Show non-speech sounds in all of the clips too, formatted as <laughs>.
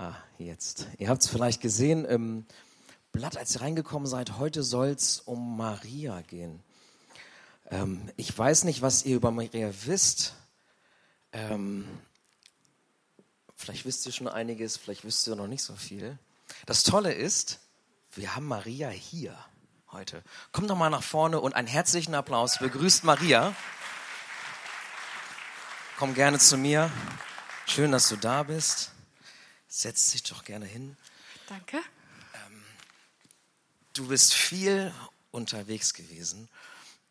Ah, jetzt. Ihr habt es vielleicht gesehen im Blatt, als ihr reingekommen seid. Heute soll es um Maria gehen. Ähm, ich weiß nicht, was ihr über Maria wisst. Ähm, vielleicht wisst ihr schon einiges, vielleicht wisst ihr noch nicht so viel. Das Tolle ist, wir haben Maria hier heute. Kommt doch mal nach vorne und einen herzlichen Applaus. Begrüßt Maria. Komm gerne zu mir. Schön, dass du da bist. Setz dich doch gerne hin. Danke. Ähm, du bist viel unterwegs gewesen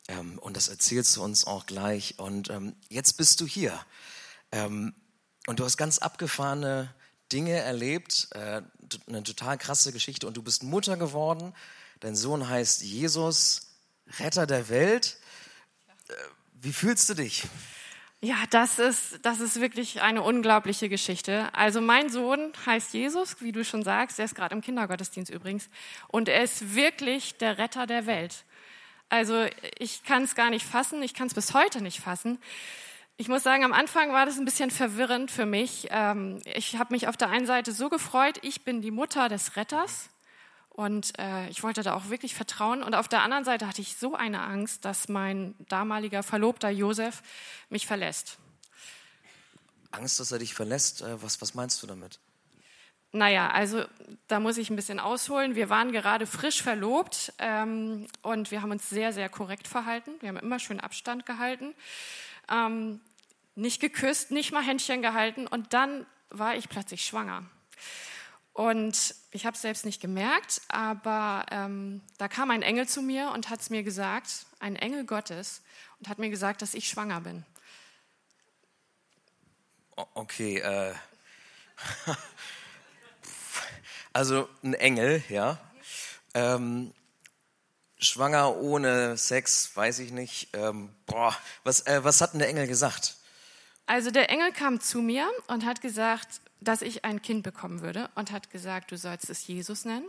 ähm, und das erzählst du uns auch gleich. Und ähm, jetzt bist du hier. Ähm, und du hast ganz abgefahrene Dinge erlebt, äh, eine total krasse Geschichte. Und du bist Mutter geworden. Dein Sohn heißt Jesus, Retter der Welt. Äh, wie fühlst du dich? Ja, das ist, das ist wirklich eine unglaubliche Geschichte. Also mein Sohn heißt Jesus, wie du schon sagst, er ist gerade im Kindergottesdienst übrigens, und er ist wirklich der Retter der Welt. Also ich kann es gar nicht fassen, ich kann es bis heute nicht fassen. Ich muss sagen, am Anfang war das ein bisschen verwirrend für mich. Ähm, ich habe mich auf der einen Seite so gefreut, ich bin die Mutter des Retters. Und äh, ich wollte da auch wirklich vertrauen. Und auf der anderen Seite hatte ich so eine Angst, dass mein damaliger Verlobter Josef mich verlässt. Angst, dass er dich verlässt? Äh, was, was meinst du damit? Naja, also da muss ich ein bisschen ausholen. Wir waren gerade frisch verlobt ähm, und wir haben uns sehr, sehr korrekt verhalten. Wir haben immer schön Abstand gehalten, ähm, nicht geküsst, nicht mal Händchen gehalten und dann war ich plötzlich schwanger. Und ich habe es selbst nicht gemerkt, aber ähm, da kam ein Engel zu mir und hat es mir gesagt, ein Engel Gottes, und hat mir gesagt, dass ich schwanger bin. Okay, äh, <laughs> also ein Engel, ja. Ähm, schwanger ohne Sex, weiß ich nicht. Ähm, boah, was, äh, was hat denn der Engel gesagt? Also der Engel kam zu mir und hat gesagt, dass ich ein Kind bekommen würde und hat gesagt, du sollst es Jesus nennen.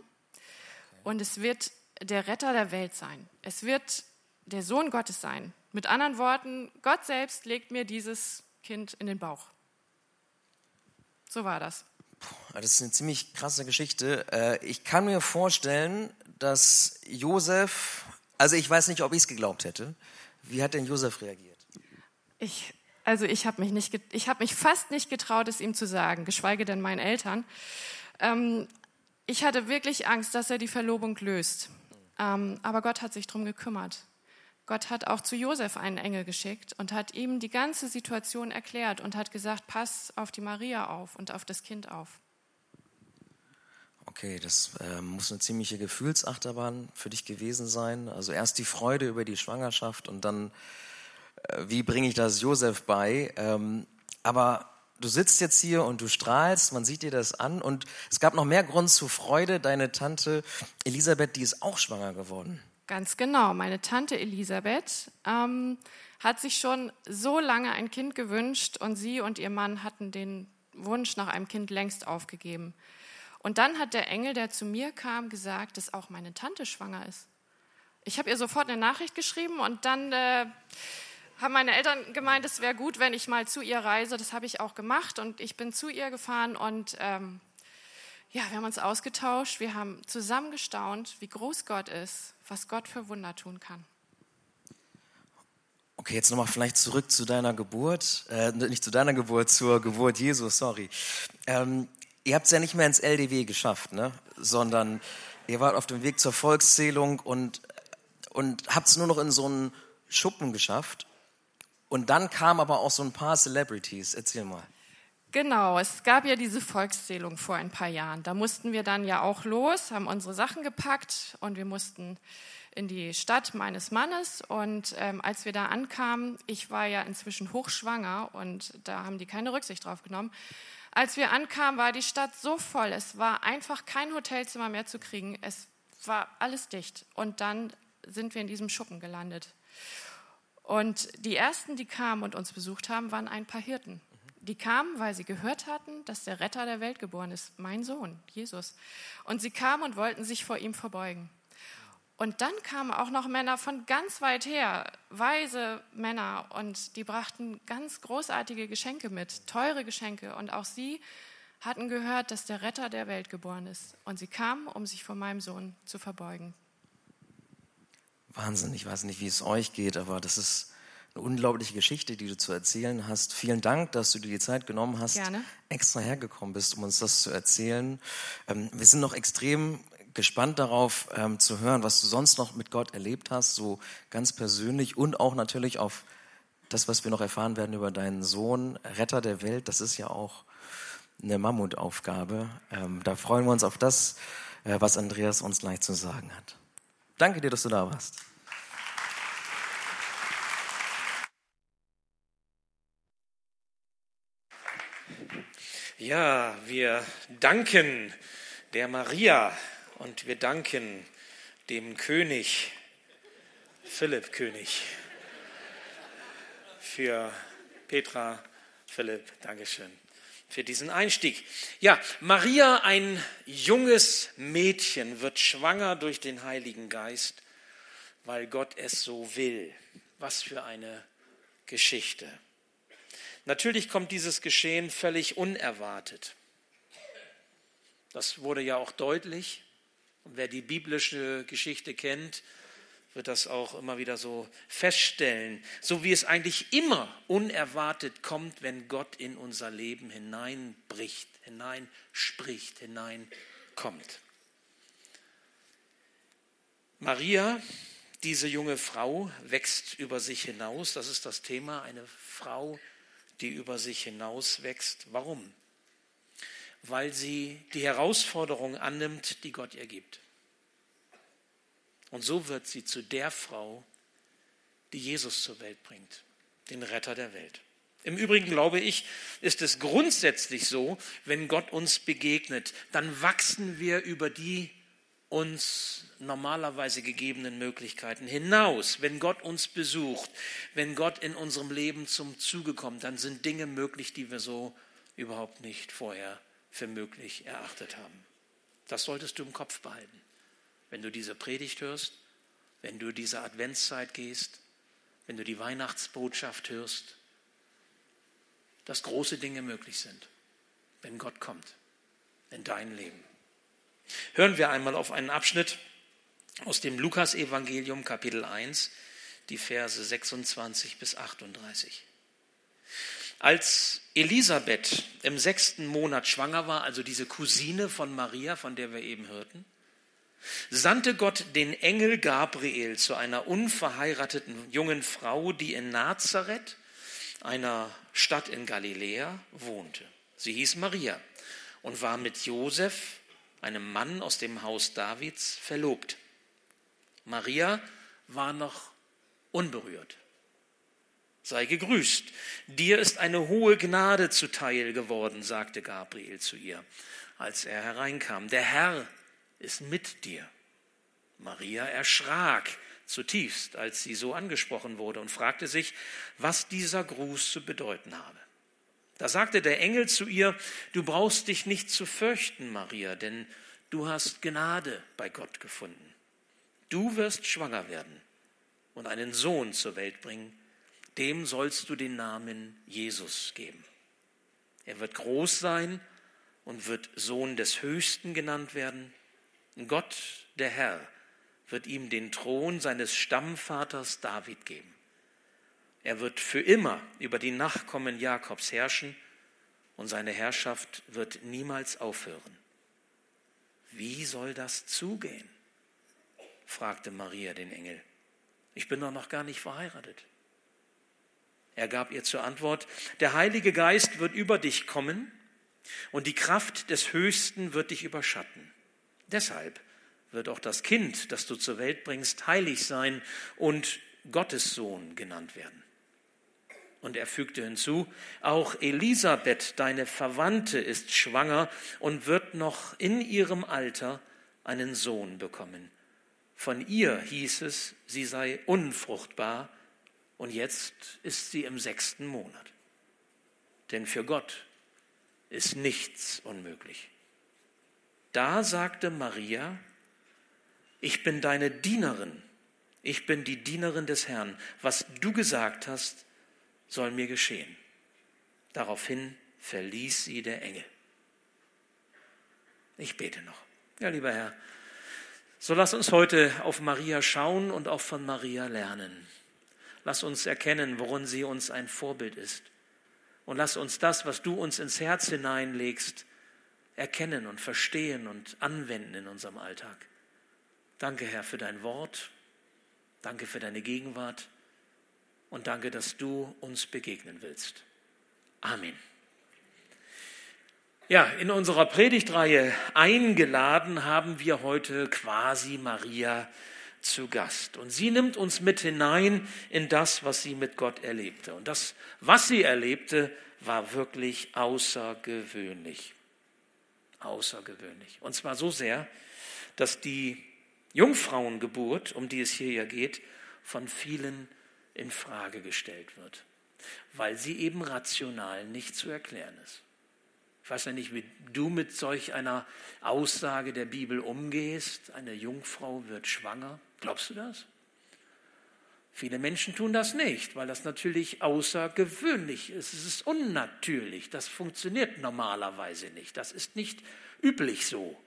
Und es wird der Retter der Welt sein. Es wird der Sohn Gottes sein. Mit anderen Worten, Gott selbst legt mir dieses Kind in den Bauch. So war das. Das ist eine ziemlich krasse Geschichte. Äh, ich kann mir vorstellen, dass Josef, also ich weiß nicht, ob ich es geglaubt hätte. Wie hat denn Josef reagiert? Ich also ich habe mich, nicht, ich hab mich fast nicht getraut, es ihm zu sagen, geschweige denn meinen Eltern. Ähm, ich hatte wirklich Angst, dass er die Verlobung löst. Ähm, aber Gott hat sich darum gekümmert. Gott hat auch zu Josef einen Engel geschickt und hat ihm die ganze Situation erklärt und hat gesagt, pass auf die Maria auf und auf das Kind auf. Okay, das äh, muss eine ziemliche Gefühlsachterbahn für dich gewesen sein. Also erst die Freude über die Schwangerschaft und dann wie bringe ich das Josef bei? Ähm, aber du sitzt jetzt hier und du strahlst, man sieht dir das an und es gab noch mehr Grund zur Freude. Deine Tante Elisabeth, die ist auch schwanger geworden. Ganz genau. Meine Tante Elisabeth ähm, hat sich schon so lange ein Kind gewünscht und sie und ihr Mann hatten den Wunsch nach einem Kind längst aufgegeben. Und dann hat der Engel, der zu mir kam, gesagt, dass auch meine Tante schwanger ist. Ich habe ihr sofort eine Nachricht geschrieben und dann äh, haben meine Eltern gemeint, es wäre gut, wenn ich mal zu ihr reise. Das habe ich auch gemacht und ich bin zu ihr gefahren und ähm, ja, wir haben uns ausgetauscht, wir haben zusammen gestaunt, wie groß Gott ist, was Gott für Wunder tun kann. Okay, jetzt nochmal vielleicht zurück zu deiner Geburt, äh, nicht zu deiner Geburt, zur Geburt Jesu, sorry. Ähm, ihr habt es ja nicht mehr ins LDW geschafft, ne? sondern ihr wart auf dem Weg zur Volkszählung und, und habt es nur noch in so einen Schuppen geschafft. Und dann kamen aber auch so ein paar Celebrities. Erzähl mal. Genau, es gab ja diese Volkszählung vor ein paar Jahren. Da mussten wir dann ja auch los, haben unsere Sachen gepackt und wir mussten in die Stadt meines Mannes. Und ähm, als wir da ankamen, ich war ja inzwischen hochschwanger und da haben die keine Rücksicht drauf genommen. Als wir ankamen, war die Stadt so voll. Es war einfach kein Hotelzimmer mehr zu kriegen. Es war alles dicht. Und dann sind wir in diesem Schuppen gelandet. Und die ersten, die kamen und uns besucht haben, waren ein paar Hirten. Die kamen, weil sie gehört hatten, dass der Retter der Welt geboren ist, mein Sohn, Jesus. Und sie kamen und wollten sich vor ihm verbeugen. Und dann kamen auch noch Männer von ganz weit her, weise Männer, und die brachten ganz großartige Geschenke mit, teure Geschenke. Und auch sie hatten gehört, dass der Retter der Welt geboren ist. Und sie kamen, um sich vor meinem Sohn zu verbeugen. Wahnsinn, ich weiß nicht, wie es euch geht, aber das ist eine unglaubliche Geschichte, die du zu erzählen hast. Vielen Dank, dass du dir die Zeit genommen hast, Gerne. extra hergekommen bist, um uns das zu erzählen. Ähm, wir sind noch extrem gespannt darauf ähm, zu hören, was du sonst noch mit Gott erlebt hast, so ganz persönlich und auch natürlich auf das, was wir noch erfahren werden über deinen Sohn, Retter der Welt. Das ist ja auch eine Mammutaufgabe. Ähm, da freuen wir uns auf das, äh, was Andreas uns gleich zu sagen hat. Danke dir, dass du da warst. Ja, wir danken der Maria und wir danken dem König, Philipp König, für Petra, Philipp, Dankeschön, für diesen Einstieg. Ja, Maria, ein junges Mädchen, wird schwanger durch den Heiligen Geist, weil Gott es so will. Was für eine Geschichte. Natürlich kommt dieses Geschehen völlig unerwartet. Das wurde ja auch deutlich. Und wer die biblische Geschichte kennt, wird das auch immer wieder so feststellen. So wie es eigentlich immer unerwartet kommt, wenn Gott in unser Leben hineinbricht, hineinspricht, hineinkommt. Maria, diese junge Frau, wächst über sich hinaus. Das ist das Thema. Eine Frau, die über sich hinaus wächst. Warum? Weil sie die Herausforderung annimmt, die Gott ihr gibt. Und so wird sie zu der Frau, die Jesus zur Welt bringt, den Retter der Welt. Im Übrigen glaube ich, ist es grundsätzlich so, wenn Gott uns begegnet, dann wachsen wir über die uns normalerweise gegebenen Möglichkeiten hinaus. Wenn Gott uns besucht, wenn Gott in unserem Leben zum Zuge kommt, dann sind Dinge möglich, die wir so überhaupt nicht vorher für möglich erachtet haben. Das solltest du im Kopf behalten. Wenn du diese Predigt hörst, wenn du diese Adventszeit gehst, wenn du die Weihnachtsbotschaft hörst, dass große Dinge möglich sind, wenn Gott kommt in dein Leben. Hören wir einmal auf einen Abschnitt aus dem Lukasevangelium Kapitel 1, die Verse 26 bis 38. Als Elisabeth im sechsten Monat schwanger war, also diese Cousine von Maria, von der wir eben hörten, sandte Gott den Engel Gabriel zu einer unverheirateten jungen Frau, die in Nazareth, einer Stadt in Galiläa, wohnte. Sie hieß Maria und war mit Josef, einem Mann aus dem Haus Davids, verlobt. Maria war noch unberührt. Sei gegrüßt, dir ist eine hohe Gnade zuteil geworden, sagte Gabriel zu ihr, als er hereinkam. Der Herr ist mit dir. Maria erschrak zutiefst, als sie so angesprochen wurde und fragte sich, was dieser Gruß zu bedeuten habe. Da sagte der Engel zu ihr, du brauchst dich nicht zu fürchten, Maria, denn du hast Gnade bei Gott gefunden. Du wirst schwanger werden und einen Sohn zur Welt bringen, dem sollst du den Namen Jesus geben. Er wird groß sein und wird Sohn des Höchsten genannt werden. Gott, der Herr, wird ihm den Thron seines Stammvaters David geben. Er wird für immer über die Nachkommen Jakobs herrschen und seine Herrschaft wird niemals aufhören. Wie soll das zugehen? fragte Maria den Engel. Ich bin doch noch gar nicht verheiratet. Er gab ihr zur Antwort, der Heilige Geist wird über dich kommen und die Kraft des Höchsten wird dich überschatten. Deshalb wird auch das Kind, das du zur Welt bringst, heilig sein und Gottes Sohn genannt werden. Und er fügte hinzu, auch Elisabeth, deine Verwandte, ist schwanger und wird noch in ihrem Alter einen Sohn bekommen. Von ihr hieß es, sie sei unfruchtbar und jetzt ist sie im sechsten Monat. Denn für Gott ist nichts unmöglich. Da sagte Maria, ich bin deine Dienerin, ich bin die Dienerin des Herrn, was du gesagt hast, soll mir geschehen. Daraufhin verließ sie der Engel. Ich bete noch. Ja, lieber Herr, so lass uns heute auf Maria schauen und auch von Maria lernen. Lass uns erkennen, worin sie uns ein Vorbild ist. Und lass uns das, was du uns ins Herz hineinlegst, erkennen und verstehen und anwenden in unserem Alltag. Danke, Herr, für dein Wort. Danke für deine Gegenwart. Und danke, dass du uns begegnen willst. Amen. Ja, in unserer Predigtreihe eingeladen haben wir heute quasi Maria zu Gast. Und sie nimmt uns mit hinein in das, was sie mit Gott erlebte. Und das, was sie erlebte, war wirklich außergewöhnlich. Außergewöhnlich. Und zwar so sehr, dass die Jungfrauengeburt, um die es hier ja geht, von vielen in Frage gestellt wird, weil sie eben rational nicht zu erklären ist. Ich weiß ja nicht, wie du mit solch einer Aussage der Bibel umgehst. Eine Jungfrau wird schwanger. Glaubst du das? Viele Menschen tun das nicht, weil das natürlich außergewöhnlich ist. Es ist unnatürlich. Das funktioniert normalerweise nicht. Das ist nicht üblich so.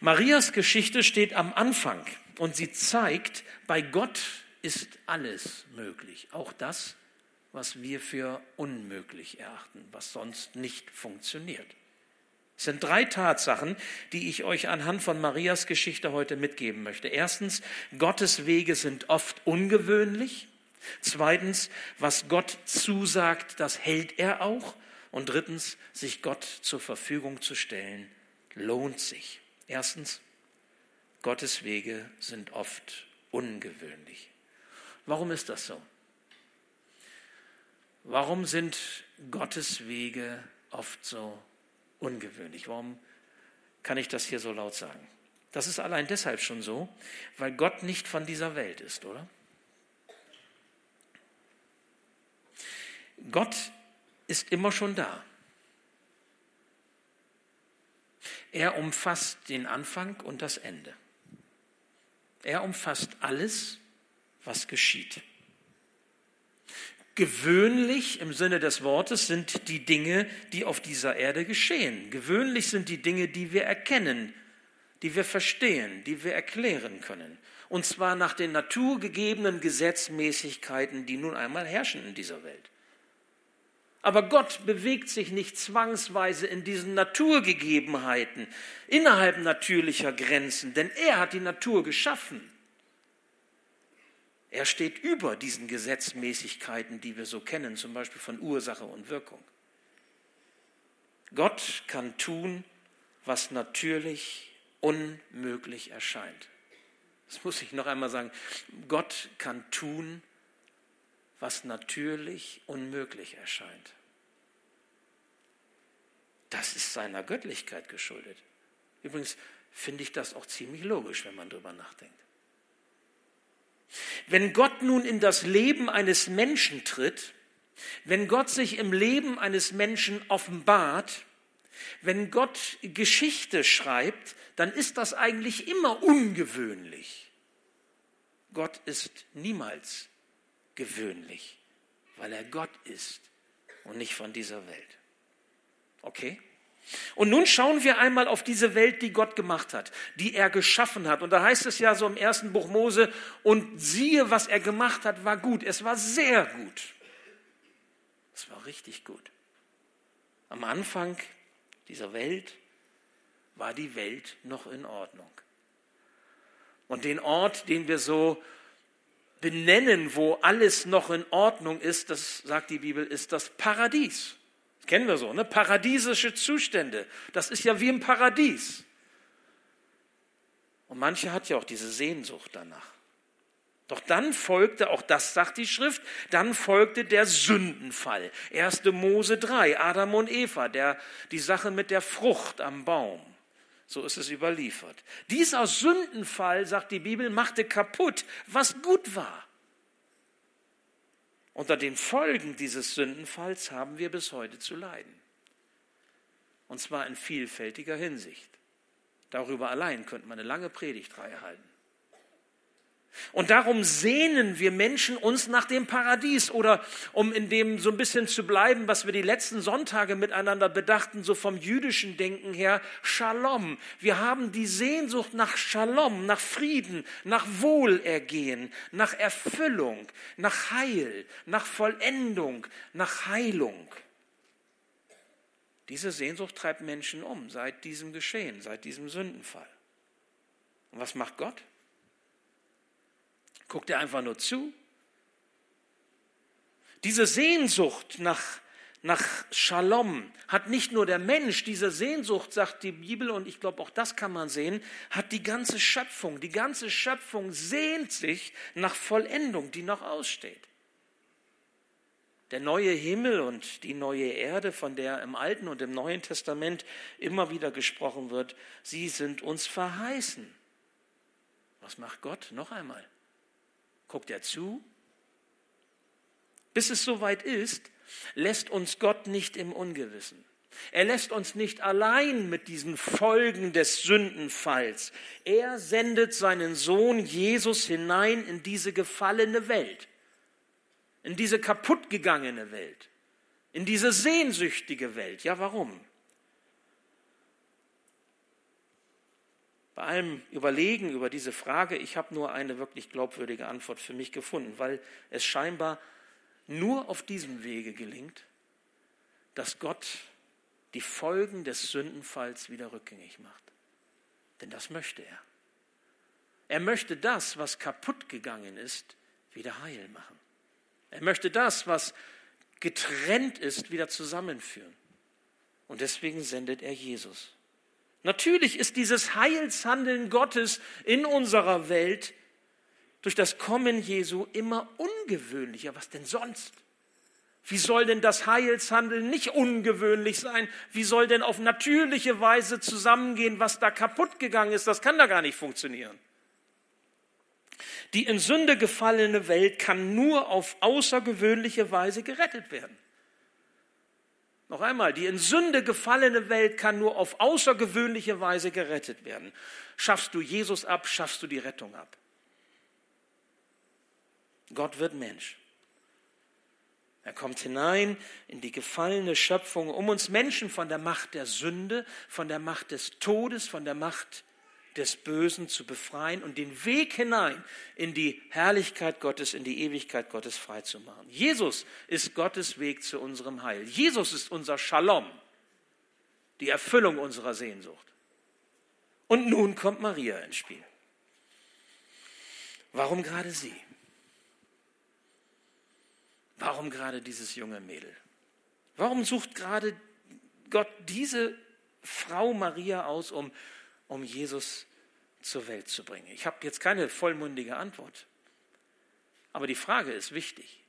Marias Geschichte steht am Anfang und sie zeigt, bei Gott ist alles möglich. Auch das, was wir für unmöglich erachten, was sonst nicht funktioniert. Es sind drei Tatsachen, die ich euch anhand von Marias Geschichte heute mitgeben möchte. Erstens, Gottes Wege sind oft ungewöhnlich. Zweitens, was Gott zusagt, das hält er auch. Und drittens, sich Gott zur Verfügung zu stellen, lohnt sich. Erstens, Gottes Wege sind oft ungewöhnlich. Warum ist das so? Warum sind Gottes Wege oft so ungewöhnlich. Warum kann ich das hier so laut sagen? Das ist allein deshalb schon so, weil Gott nicht von dieser Welt ist, oder? Gott ist immer schon da. Er umfasst den Anfang und das Ende. Er umfasst alles, was geschieht. Gewöhnlich im Sinne des Wortes sind die Dinge, die auf dieser Erde geschehen. Gewöhnlich sind die Dinge, die wir erkennen, die wir verstehen, die wir erklären können. Und zwar nach den naturgegebenen Gesetzmäßigkeiten, die nun einmal herrschen in dieser Welt. Aber Gott bewegt sich nicht zwangsweise in diesen Naturgegebenheiten, innerhalb natürlicher Grenzen, denn er hat die Natur geschaffen. Er steht über diesen Gesetzmäßigkeiten, die wir so kennen, zum Beispiel von Ursache und Wirkung. Gott kann tun, was natürlich unmöglich erscheint. Das muss ich noch einmal sagen. Gott kann tun, was natürlich unmöglich erscheint. Das ist seiner Göttlichkeit geschuldet. Übrigens finde ich das auch ziemlich logisch, wenn man darüber nachdenkt. Wenn Gott nun in das Leben eines Menschen tritt, wenn Gott sich im Leben eines Menschen offenbart, wenn Gott Geschichte schreibt, dann ist das eigentlich immer ungewöhnlich. Gott ist niemals gewöhnlich, weil er Gott ist und nicht von dieser Welt. Okay? Und nun schauen wir einmal auf diese Welt, die Gott gemacht hat, die er geschaffen hat. Und da heißt es ja so im ersten Buch Mose, und siehe, was er gemacht hat, war gut. Es war sehr gut. Es war richtig gut. Am Anfang dieser Welt war die Welt noch in Ordnung. Und den Ort, den wir so benennen, wo alles noch in Ordnung ist, das sagt die Bibel, ist das Paradies. Kennen wir so, ne? Paradiesische Zustände. Das ist ja wie im Paradies. Und manche hat ja auch diese Sehnsucht danach. Doch dann folgte, auch das sagt die Schrift, dann folgte der Sündenfall. 1. Mose 3, Adam und Eva, der, die Sache mit der Frucht am Baum. So ist es überliefert. Dieser Sündenfall, sagt die Bibel, machte kaputt, was gut war. Unter den Folgen dieses Sündenfalls haben wir bis heute zu leiden. Und zwar in vielfältiger Hinsicht. Darüber allein könnte man eine lange Predigtreihe halten. Und darum sehnen wir Menschen uns nach dem Paradies oder um in dem so ein bisschen zu bleiben, was wir die letzten Sonntage miteinander bedachten, so vom jüdischen Denken her, Shalom. Wir haben die Sehnsucht nach Shalom, nach Frieden, nach Wohlergehen, nach Erfüllung, nach Heil, nach Vollendung, nach Heilung. Diese Sehnsucht treibt Menschen um seit diesem Geschehen, seit diesem Sündenfall. Und was macht Gott? Guckt er einfach nur zu? Diese Sehnsucht nach, nach Shalom hat nicht nur der Mensch, diese Sehnsucht, sagt die Bibel, und ich glaube, auch das kann man sehen, hat die ganze Schöpfung. Die ganze Schöpfung sehnt sich nach Vollendung, die noch aussteht. Der neue Himmel und die neue Erde, von der im Alten und im Neuen Testament immer wieder gesprochen wird, sie sind uns verheißen. Was macht Gott? Noch einmal. Guckt er zu? Bis es soweit ist, lässt uns Gott nicht im Ungewissen. Er lässt uns nicht allein mit diesen Folgen des Sündenfalls. Er sendet seinen Sohn Jesus hinein in diese gefallene Welt, in diese kaputtgegangene Welt, in diese sehnsüchtige Welt. Ja, warum? Bei allem Überlegen über diese Frage, ich habe nur eine wirklich glaubwürdige Antwort für mich gefunden, weil es scheinbar nur auf diesem Wege gelingt, dass Gott die Folgen des Sündenfalls wieder rückgängig macht. Denn das möchte er. Er möchte das, was kaputt gegangen ist, wieder heil machen. Er möchte das, was getrennt ist, wieder zusammenführen. Und deswegen sendet er Jesus. Natürlich ist dieses Heilshandeln Gottes in unserer Welt durch das Kommen Jesu immer ungewöhnlicher. Was denn sonst? Wie soll denn das Heilshandeln nicht ungewöhnlich sein? Wie soll denn auf natürliche Weise zusammengehen, was da kaputt gegangen ist? Das kann da gar nicht funktionieren. Die in Sünde gefallene Welt kann nur auf außergewöhnliche Weise gerettet werden. Noch einmal, die in Sünde gefallene Welt kann nur auf außergewöhnliche Weise gerettet werden. Schaffst du Jesus ab, schaffst du die Rettung ab. Gott wird Mensch. Er kommt hinein in die gefallene Schöpfung, um uns Menschen von der Macht der Sünde, von der Macht des Todes, von der Macht des Bösen zu befreien und den Weg hinein in die Herrlichkeit Gottes, in die Ewigkeit Gottes freizumachen. Jesus ist Gottes Weg zu unserem Heil. Jesus ist unser Shalom, die Erfüllung unserer Sehnsucht. Und nun kommt Maria ins Spiel. Warum gerade sie? Warum gerade dieses junge Mädel? Warum sucht gerade Gott diese Frau Maria aus, um um Jesus zur Welt zu bringen? Ich habe jetzt keine vollmundige Antwort. Aber die Frage ist wichtig.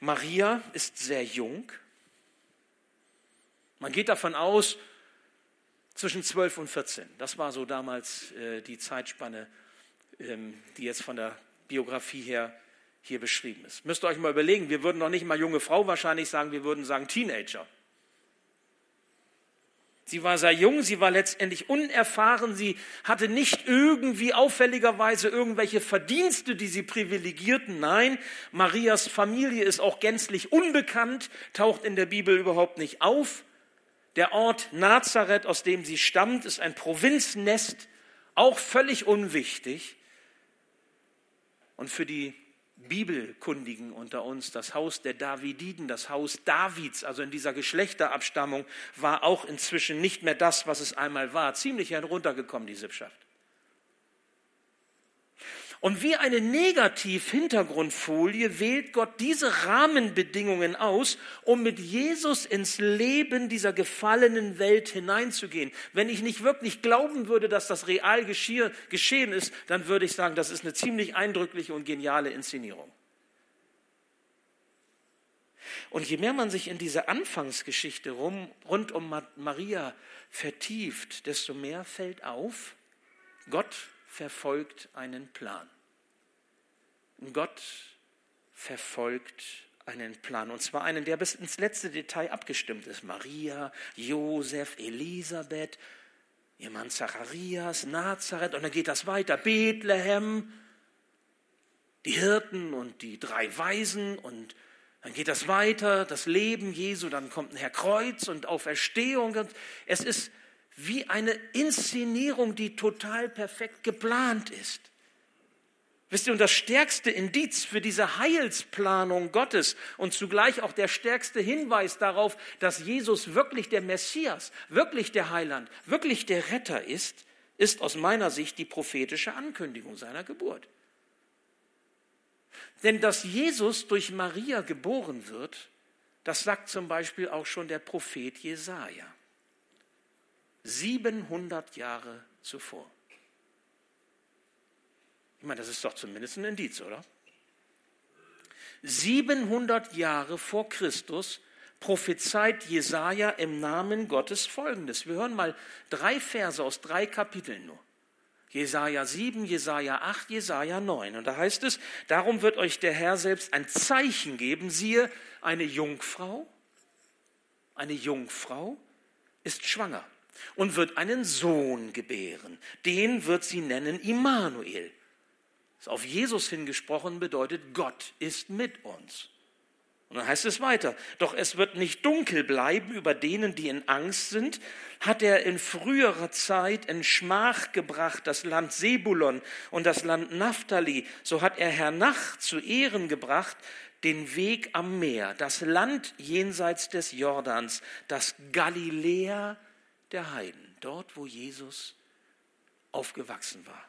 Maria ist sehr jung. Man geht davon aus, zwischen 12 und 14. Das war so damals äh, die Zeitspanne, ähm, die jetzt von der Biografie her hier beschrieben ist. Müsst ihr euch mal überlegen, wir würden noch nicht mal junge Frau wahrscheinlich sagen, wir würden sagen Teenager. Sie war sehr jung, sie war letztendlich unerfahren, sie hatte nicht irgendwie auffälligerweise irgendwelche Verdienste, die sie privilegierten. Nein, Marias Familie ist auch gänzlich unbekannt, taucht in der Bibel überhaupt nicht auf. Der Ort Nazareth, aus dem sie stammt, ist ein Provinznest, auch völlig unwichtig. Und für die Bibelkundigen unter uns, das Haus der Davididen, das Haus Davids, also in dieser Geschlechterabstammung, war auch inzwischen nicht mehr das, was es einmal war. Ziemlich heruntergekommen, die Sippschaft. Und wie eine Negativ-Hintergrundfolie wählt Gott diese Rahmenbedingungen aus, um mit Jesus ins Leben dieser gefallenen Welt hineinzugehen. Wenn ich nicht wirklich glauben würde, dass das real geschehen ist, dann würde ich sagen, das ist eine ziemlich eindrückliche und geniale Inszenierung. Und je mehr man sich in diese Anfangsgeschichte rum, rund um Maria vertieft, desto mehr fällt auf, Gott verfolgt einen Plan. Gott verfolgt einen Plan. Und zwar einen, der bis ins letzte Detail abgestimmt ist. Maria, Josef, Elisabeth, ihr Mann Zacharias, Nazareth. Und dann geht das weiter. Bethlehem. Die Hirten und die drei Weisen und dann geht das weiter, das Leben Jesu, dann kommt ein Herr Kreuz und Auferstehung. Es ist wie eine Inszenierung, die total perfekt geplant ist. Wisst ihr, und das stärkste Indiz für diese Heilsplanung Gottes und zugleich auch der stärkste Hinweis darauf, dass Jesus wirklich der Messias, wirklich der Heiland, wirklich der Retter ist, ist aus meiner Sicht die prophetische Ankündigung seiner Geburt. Denn dass Jesus durch Maria geboren wird, das sagt zum Beispiel auch schon der Prophet Jesaja. 700 Jahre zuvor. Ich meine, das ist doch zumindest ein Indiz, oder? 700 Jahre vor Christus prophezeit Jesaja im Namen Gottes folgendes. Wir hören mal drei Verse aus drei Kapiteln nur. Jesaja 7, Jesaja 8, Jesaja 9. Und da heißt es: Darum wird euch der Herr selbst ein Zeichen geben. Siehe, eine Jungfrau, eine Jungfrau ist schwanger und wird einen Sohn gebären. Den wird sie nennen Immanuel. Das auf Jesus hingesprochen bedeutet, Gott ist mit uns. Und dann heißt es weiter, doch es wird nicht dunkel bleiben über denen, die in Angst sind, hat er in früherer Zeit in Schmach gebracht das Land Sebulon und das Land Naphtali, so hat er hernach zu Ehren gebracht den Weg am Meer, das Land jenseits des Jordans, das Galiläa der Heiden, dort wo Jesus aufgewachsen war.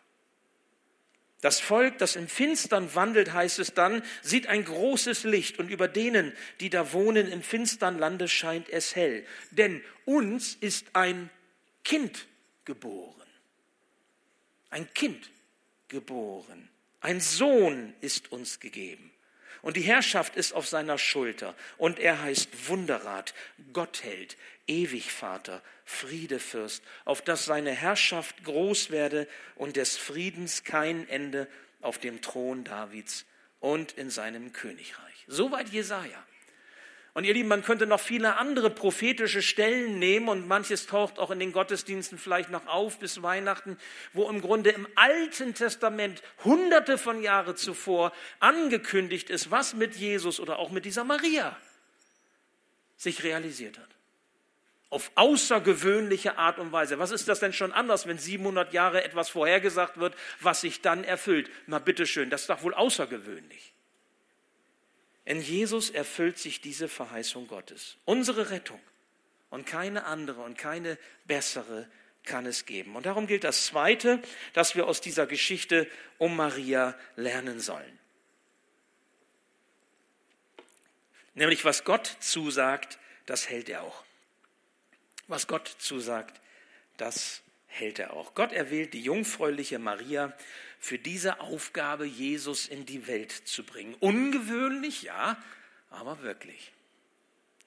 Das Volk, das im Finstern wandelt, heißt es dann, sieht ein großes Licht und über denen, die da wohnen im finstern Lande, scheint es hell. Denn uns ist ein Kind geboren. Ein Kind geboren. Ein Sohn ist uns gegeben. Und die Herrschaft ist auf seiner Schulter. Und er heißt Wunderrat, Gottheld, Ewigvater, Friedefürst, auf dass seine Herrschaft groß werde und des Friedens kein Ende auf dem Thron Davids und in seinem Königreich. Soweit Jesaja. Und ihr Lieben, man könnte noch viele andere prophetische Stellen nehmen und manches taucht auch in den Gottesdiensten vielleicht noch auf bis Weihnachten, wo im Grunde im Alten Testament hunderte von Jahren zuvor angekündigt ist, was mit Jesus oder auch mit dieser Maria sich realisiert hat auf außergewöhnliche Art und Weise. Was ist das denn schon anders, wenn 700 Jahre etwas vorhergesagt wird, was sich dann erfüllt? Na bitteschön, das ist doch wohl außergewöhnlich. In Jesus erfüllt sich diese Verheißung Gottes. Unsere Rettung und keine andere und keine bessere kann es geben. Und darum gilt das Zweite, dass wir aus dieser Geschichte um Maria lernen sollen. Nämlich was Gott zusagt, das hält er auch. Was Gott zusagt, das hält er auch. Gott erwählt die jungfräuliche Maria für diese Aufgabe, Jesus in die Welt zu bringen. Ungewöhnlich, ja, aber wirklich.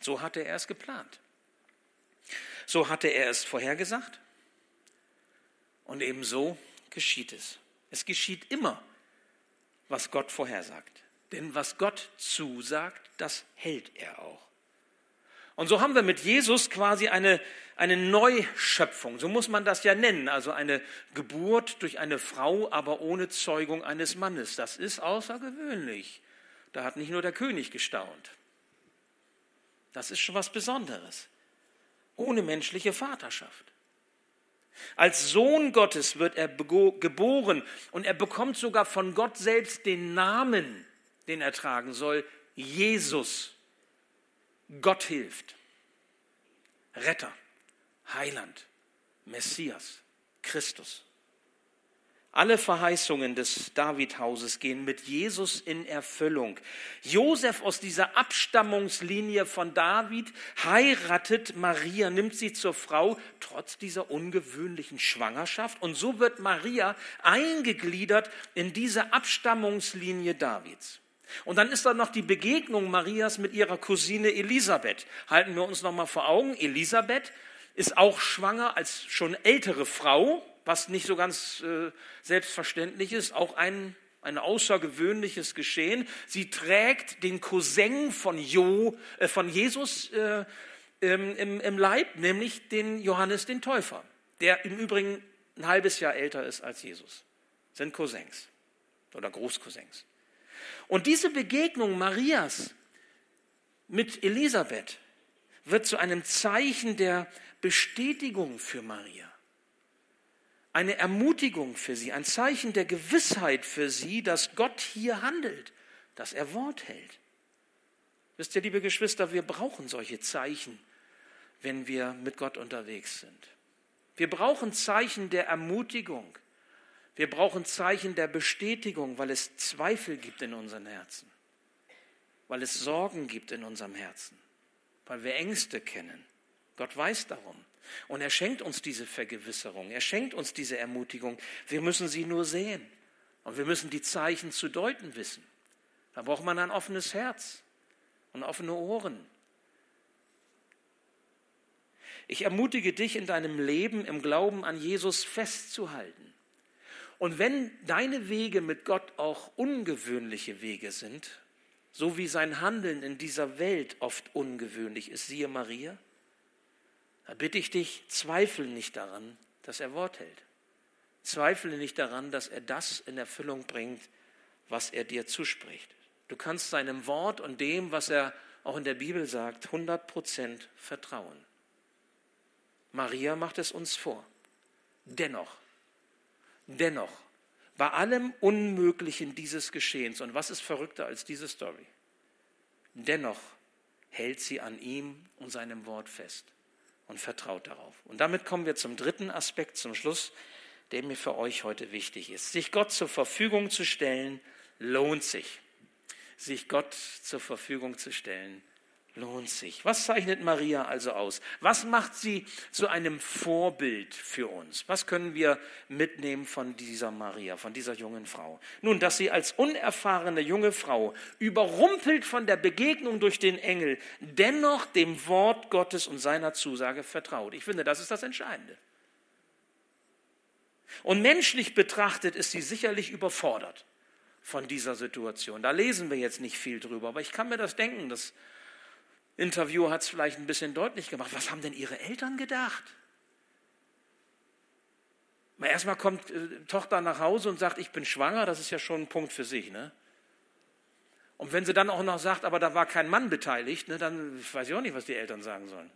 So hatte er es geplant. So hatte er es vorhergesagt. Und ebenso geschieht es. Es geschieht immer, was Gott vorhersagt. Denn was Gott zusagt, das hält er auch. Und so haben wir mit Jesus quasi eine, eine Neuschöpfung, so muss man das ja nennen, also eine Geburt durch eine Frau, aber ohne Zeugung eines Mannes. Das ist außergewöhnlich. Da hat nicht nur der König gestaunt. Das ist schon was Besonderes. Ohne menschliche Vaterschaft. Als Sohn Gottes wird er geboren und er bekommt sogar von Gott selbst den Namen, den er tragen soll, Jesus. Gott hilft. Retter, Heiland, Messias, Christus. Alle Verheißungen des Davidhauses gehen mit Jesus in Erfüllung. Josef aus dieser Abstammungslinie von David heiratet Maria, nimmt sie zur Frau, trotz dieser ungewöhnlichen Schwangerschaft. Und so wird Maria eingegliedert in diese Abstammungslinie Davids. Und dann ist da noch die Begegnung Marias mit ihrer Cousine Elisabeth. Halten wir uns noch mal vor Augen. Elisabeth ist auch schwanger als schon ältere Frau, was nicht so ganz äh, selbstverständlich ist, auch ein, ein außergewöhnliches Geschehen. Sie trägt den Cousin von, jo, äh, von Jesus äh, im, im Leib, nämlich den Johannes den Täufer, der im Übrigen ein halbes Jahr älter ist als Jesus. Sind Cousins oder Großcousins. Und diese Begegnung Marias mit Elisabeth wird zu einem Zeichen der Bestätigung für Maria. Eine Ermutigung für sie, ein Zeichen der Gewissheit für sie, dass Gott hier handelt, dass er Wort hält. Wisst ihr, liebe Geschwister, wir brauchen solche Zeichen, wenn wir mit Gott unterwegs sind. Wir brauchen Zeichen der Ermutigung. Wir brauchen Zeichen der Bestätigung, weil es Zweifel gibt in unseren Herzen, weil es Sorgen gibt in unserem Herzen, weil wir Ängste kennen. Gott weiß darum. Und er schenkt uns diese Vergewisserung, er schenkt uns diese Ermutigung. Wir müssen sie nur sehen. Und wir müssen die Zeichen zu deuten wissen. Da braucht man ein offenes Herz und offene Ohren. Ich ermutige dich in deinem Leben im Glauben an Jesus festzuhalten. Und wenn deine Wege mit Gott auch ungewöhnliche Wege sind, so wie sein Handeln in dieser Welt oft ungewöhnlich ist, siehe Maria, da bitte ich dich, zweifle nicht daran, dass er Wort hält. Zweifle nicht daran, dass er das in Erfüllung bringt, was er dir zuspricht. Du kannst seinem Wort und dem, was er auch in der Bibel sagt, 100 Prozent vertrauen. Maria macht es uns vor. Dennoch Dennoch, bei allem Unmöglichen dieses Geschehens, und was ist verrückter als diese Story? Dennoch hält sie an ihm und seinem Wort fest und vertraut darauf. Und damit kommen wir zum dritten Aspekt, zum Schluss, der mir für euch heute wichtig ist. Sich Gott zur Verfügung zu stellen, lohnt sich. Sich Gott zur Verfügung zu stellen, lohnt sich. Was zeichnet Maria also aus? Was macht sie zu einem Vorbild für uns? Was können wir mitnehmen von dieser Maria, von dieser jungen Frau? Nun, dass sie als unerfahrene junge Frau, überrumpelt von der Begegnung durch den Engel, dennoch dem Wort Gottes und seiner Zusage vertraut. Ich finde, das ist das Entscheidende. Und menschlich betrachtet ist sie sicherlich überfordert von dieser Situation. Da lesen wir jetzt nicht viel drüber, aber ich kann mir das denken, dass Interview hat es vielleicht ein bisschen deutlich gemacht. Was haben denn Ihre Eltern gedacht? Erstmal kommt äh, Tochter nach Hause und sagt, ich bin schwanger, das ist ja schon ein Punkt für sich. Ne? Und wenn sie dann auch noch sagt, aber da war kein Mann beteiligt, ne, dann weiß ich auch nicht, was die Eltern sagen sollen.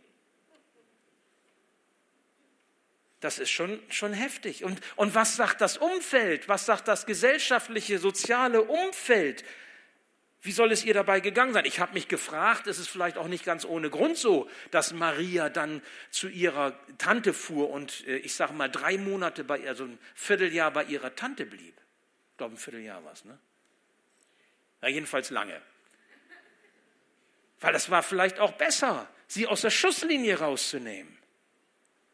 Das ist schon, schon heftig. Und, und was sagt das Umfeld? Was sagt das gesellschaftliche, soziale Umfeld? Wie soll es ihr dabei gegangen sein? Ich habe mich gefragt, ist es vielleicht auch nicht ganz ohne Grund so, dass Maria dann zu ihrer Tante fuhr und äh, ich sage mal drei Monate bei ihr, also ein Vierteljahr bei ihrer Tante blieb. Ich glaube, ein Vierteljahr war es, ne? Ja, jedenfalls lange. Weil das war vielleicht auch besser, sie aus der Schusslinie rauszunehmen.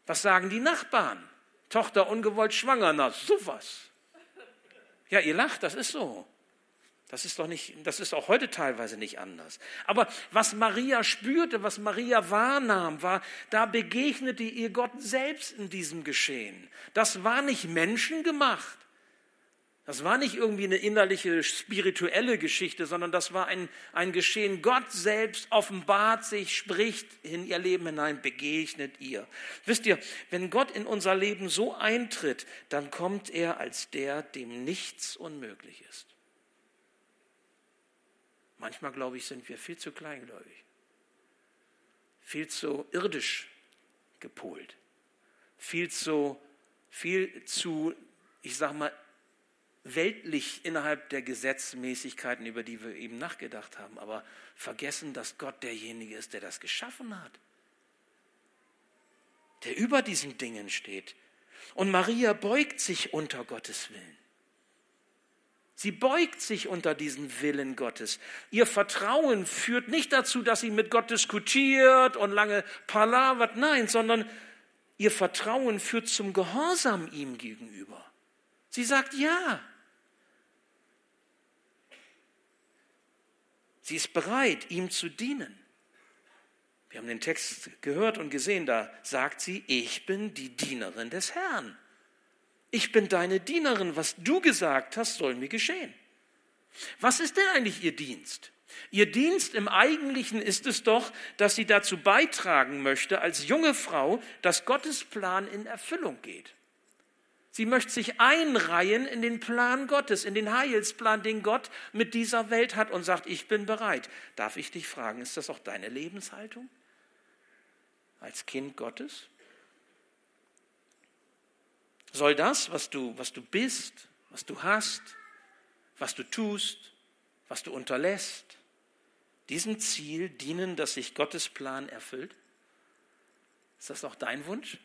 Was sagen die Nachbarn? Tochter ungewollt schwanger, na sowas. Ja, ihr lacht, das ist so. Das ist doch nicht, das ist auch heute teilweise nicht anders. Aber was Maria spürte, was Maria wahrnahm, war, da begegnete ihr Gott selbst in diesem Geschehen. Das war nicht menschengemacht. Das war nicht irgendwie eine innerliche spirituelle Geschichte, sondern das war ein, ein Geschehen. Gott selbst offenbart sich, spricht in ihr Leben hinein, begegnet ihr. Wisst ihr, wenn Gott in unser Leben so eintritt, dann kommt er als der, dem nichts unmöglich ist. Manchmal, glaube ich, sind wir viel zu kleingläubig, viel zu irdisch gepolt, viel zu, viel zu, ich sage mal, weltlich innerhalb der Gesetzmäßigkeiten, über die wir eben nachgedacht haben, aber vergessen, dass Gott derjenige ist, der das geschaffen hat, der über diesen Dingen steht. Und Maria beugt sich unter Gottes Willen. Sie beugt sich unter diesen Willen Gottes. Ihr Vertrauen führt nicht dazu, dass sie mit Gott diskutiert und lange palavert, nein, sondern ihr Vertrauen führt zum Gehorsam ihm gegenüber. Sie sagt ja. Sie ist bereit, ihm zu dienen. Wir haben den Text gehört und gesehen, da sagt sie, ich bin die Dienerin des Herrn ich bin deine Dienerin, was du gesagt hast, soll mir geschehen. Was ist denn eigentlich ihr Dienst? Ihr Dienst im Eigentlichen ist es doch, dass sie dazu beitragen möchte, als junge Frau, dass Gottes Plan in Erfüllung geht. Sie möchte sich einreihen in den Plan Gottes, in den Heilsplan, den Gott mit dieser Welt hat und sagt, ich bin bereit. Darf ich dich fragen, ist das auch deine Lebenshaltung als Kind Gottes? Soll das, was du, was du bist, was du hast, was du tust, was du unterlässt, diesem Ziel dienen, dass sich Gottes Plan erfüllt? Ist das auch dein Wunsch?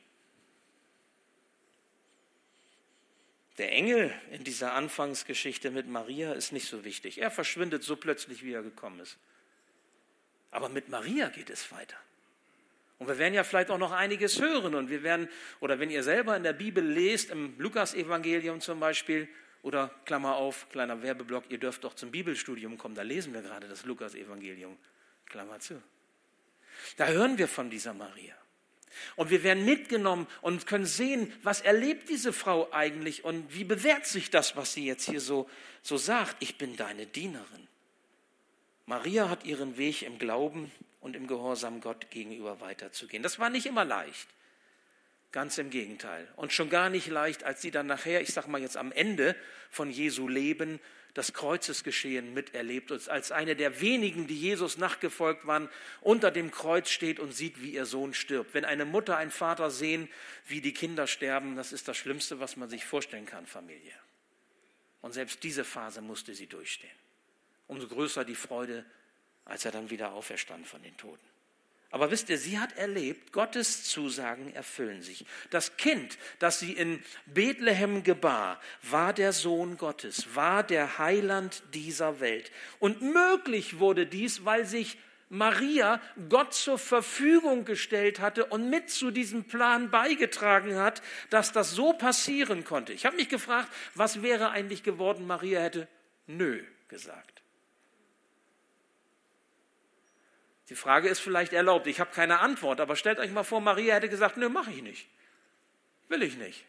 Der Engel in dieser Anfangsgeschichte mit Maria ist nicht so wichtig. Er verschwindet so plötzlich, wie er gekommen ist. Aber mit Maria geht es weiter. Und wir werden ja vielleicht auch noch einiges hören. Und wir werden, oder wenn ihr selber in der Bibel lest, im Lukas-Evangelium zum Beispiel, oder Klammer auf, kleiner Werbeblock, ihr dürft doch zum Bibelstudium kommen, da lesen wir gerade das Lukas-Evangelium, Klammer zu. Da hören wir von dieser Maria. Und wir werden mitgenommen und können sehen, was erlebt diese Frau eigentlich und wie bewährt sich das, was sie jetzt hier so, so sagt. Ich bin deine Dienerin. Maria hat ihren Weg im Glauben und im Gehorsam Gott gegenüber weiterzugehen. Das war nicht immer leicht. Ganz im Gegenteil. Und schon gar nicht leicht, als sie dann nachher, ich sage mal jetzt am Ende von Jesu Leben, das Kreuzesgeschehen miterlebt und als eine der wenigen, die Jesus nachgefolgt waren, unter dem Kreuz steht und sieht, wie ihr Sohn stirbt. Wenn eine Mutter, ein Vater sehen, wie die Kinder sterben, das ist das Schlimmste, was man sich vorstellen kann, Familie. Und selbst diese Phase musste sie durchstehen. Umso größer die Freude, als er dann wieder auferstand von den Toten. Aber wisst ihr, sie hat erlebt, Gottes Zusagen erfüllen sich. Das Kind, das sie in Bethlehem gebar, war der Sohn Gottes, war der Heiland dieser Welt. Und möglich wurde dies, weil sich Maria Gott zur Verfügung gestellt hatte und mit zu diesem Plan beigetragen hat, dass das so passieren konnte. Ich habe mich gefragt, was wäre eigentlich geworden, Maria hätte nö gesagt. Die Frage ist vielleicht erlaubt. Ich habe keine Antwort, aber stellt euch mal vor, Maria hätte gesagt, nö, mache ich nicht. Will ich nicht.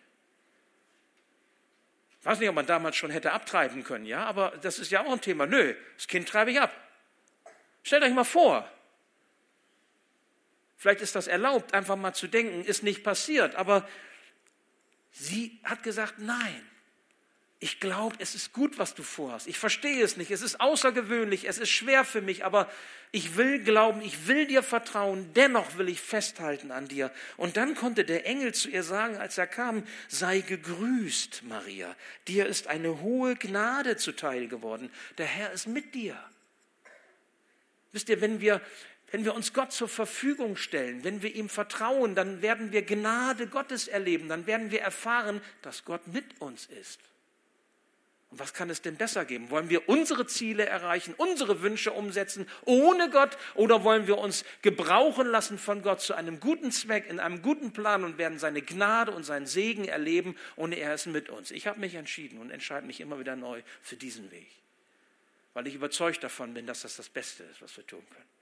Ich weiß nicht, ob man damals schon hätte abtreiben können, ja, aber das ist ja auch ein Thema. Nö, das Kind treibe ich ab. Stellt euch mal vor. Vielleicht ist das erlaubt, einfach mal zu denken, ist nicht passiert, aber sie hat gesagt, nein ich glaube, es ist gut, was du vorhast. Ich verstehe es nicht. Es ist außergewöhnlich. Es ist schwer für mich. Aber ich will glauben. Ich will dir vertrauen. Dennoch will ich festhalten an dir. Und dann konnte der Engel zu ihr sagen, als er kam, sei gegrüßt, Maria. Dir ist eine hohe Gnade zuteil geworden. Der Herr ist mit dir. Wisst ihr, wenn wir, wenn wir uns Gott zur Verfügung stellen, wenn wir ihm vertrauen, dann werden wir Gnade Gottes erleben. Dann werden wir erfahren, dass Gott mit uns ist. Und was kann es denn besser geben? Wollen wir unsere Ziele erreichen, unsere Wünsche umsetzen ohne Gott oder wollen wir uns gebrauchen lassen von Gott zu einem guten Zweck, in einem guten Plan und werden seine Gnade und seinen Segen erleben und er ist mit uns? Ich habe mich entschieden und entscheide mich immer wieder neu für diesen Weg, weil ich überzeugt davon bin, dass das das Beste ist, was wir tun können.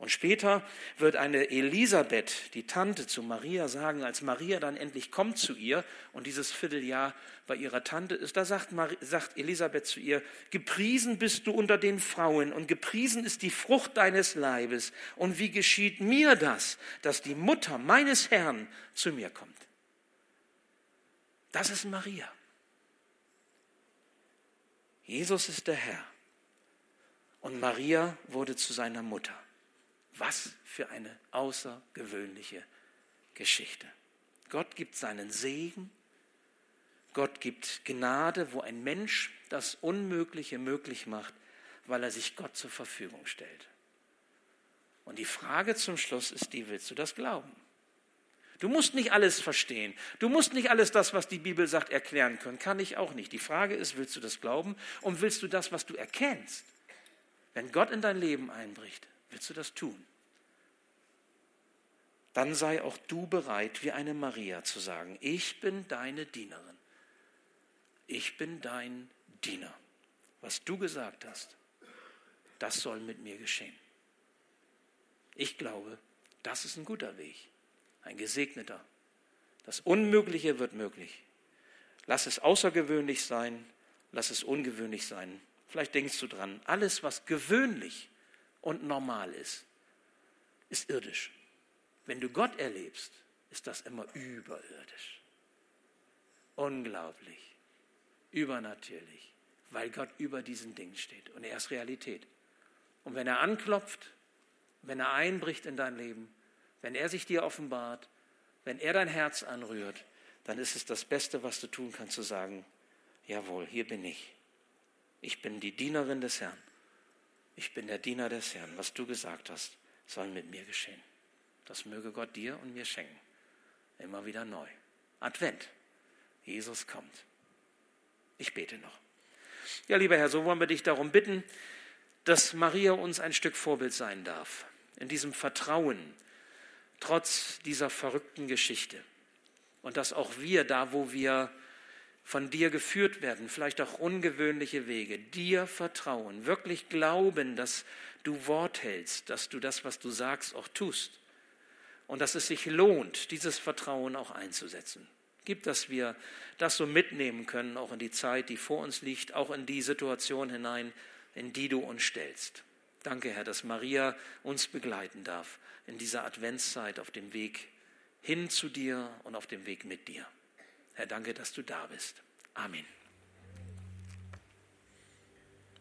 Und später wird eine Elisabeth, die Tante zu Maria, sagen, als Maria dann endlich kommt zu ihr und dieses Vierteljahr bei ihrer Tante ist, da sagt, Maria, sagt Elisabeth zu ihr, gepriesen bist du unter den Frauen und gepriesen ist die Frucht deines Leibes. Und wie geschieht mir das, dass die Mutter meines Herrn zu mir kommt? Das ist Maria. Jesus ist der Herr und Maria wurde zu seiner Mutter. Was für eine außergewöhnliche Geschichte. Gott gibt seinen Segen, Gott gibt Gnade, wo ein Mensch das Unmögliche möglich macht, weil er sich Gott zur Verfügung stellt. Und die Frage zum Schluss ist die, willst du das glauben? Du musst nicht alles verstehen. Du musst nicht alles das, was die Bibel sagt, erklären können. Kann ich auch nicht. Die Frage ist, willst du das glauben? Und willst du das, was du erkennst, wenn Gott in dein Leben einbricht, willst du das tun? Dann sei auch du bereit, wie eine Maria zu sagen, ich bin deine Dienerin. Ich bin dein Diener. Was du gesagt hast, das soll mit mir geschehen. Ich glaube, das ist ein guter Weg, ein gesegneter. Das Unmögliche wird möglich. Lass es außergewöhnlich sein, lass es ungewöhnlich sein. Vielleicht denkst du dran, alles, was gewöhnlich und normal ist, ist irdisch. Wenn du Gott erlebst, ist das immer überirdisch. unglaublich, übernatürlich, weil Gott über diesen Dingen steht und er ist Realität. Und wenn er anklopft, wenn er einbricht in dein Leben, wenn er sich dir offenbart, wenn er dein Herz anrührt, dann ist es das Beste, was du tun kannst, zu sagen, jawohl, hier bin ich. Ich bin die Dienerin des Herrn. Ich bin der Diener des Herrn. Was du gesagt hast, soll mit mir geschehen. Das möge Gott dir und mir schenken. Immer wieder neu. Advent. Jesus kommt. Ich bete noch. Ja, lieber Herr, so wollen wir dich darum bitten, dass Maria uns ein Stück Vorbild sein darf. In diesem Vertrauen, trotz dieser verrückten Geschichte. Und dass auch wir, da wo wir von dir geführt werden, vielleicht auch ungewöhnliche Wege, dir vertrauen, wirklich glauben, dass du Wort hältst, dass du das, was du sagst, auch tust. Und dass es sich lohnt, dieses Vertrauen auch einzusetzen. Gib, dass wir das so mitnehmen können, auch in die Zeit, die vor uns liegt, auch in die Situation hinein, in die du uns stellst. Danke, Herr, dass Maria uns begleiten darf in dieser Adventszeit auf dem Weg hin zu dir und auf dem Weg mit dir. Herr, danke, dass du da bist. Amen.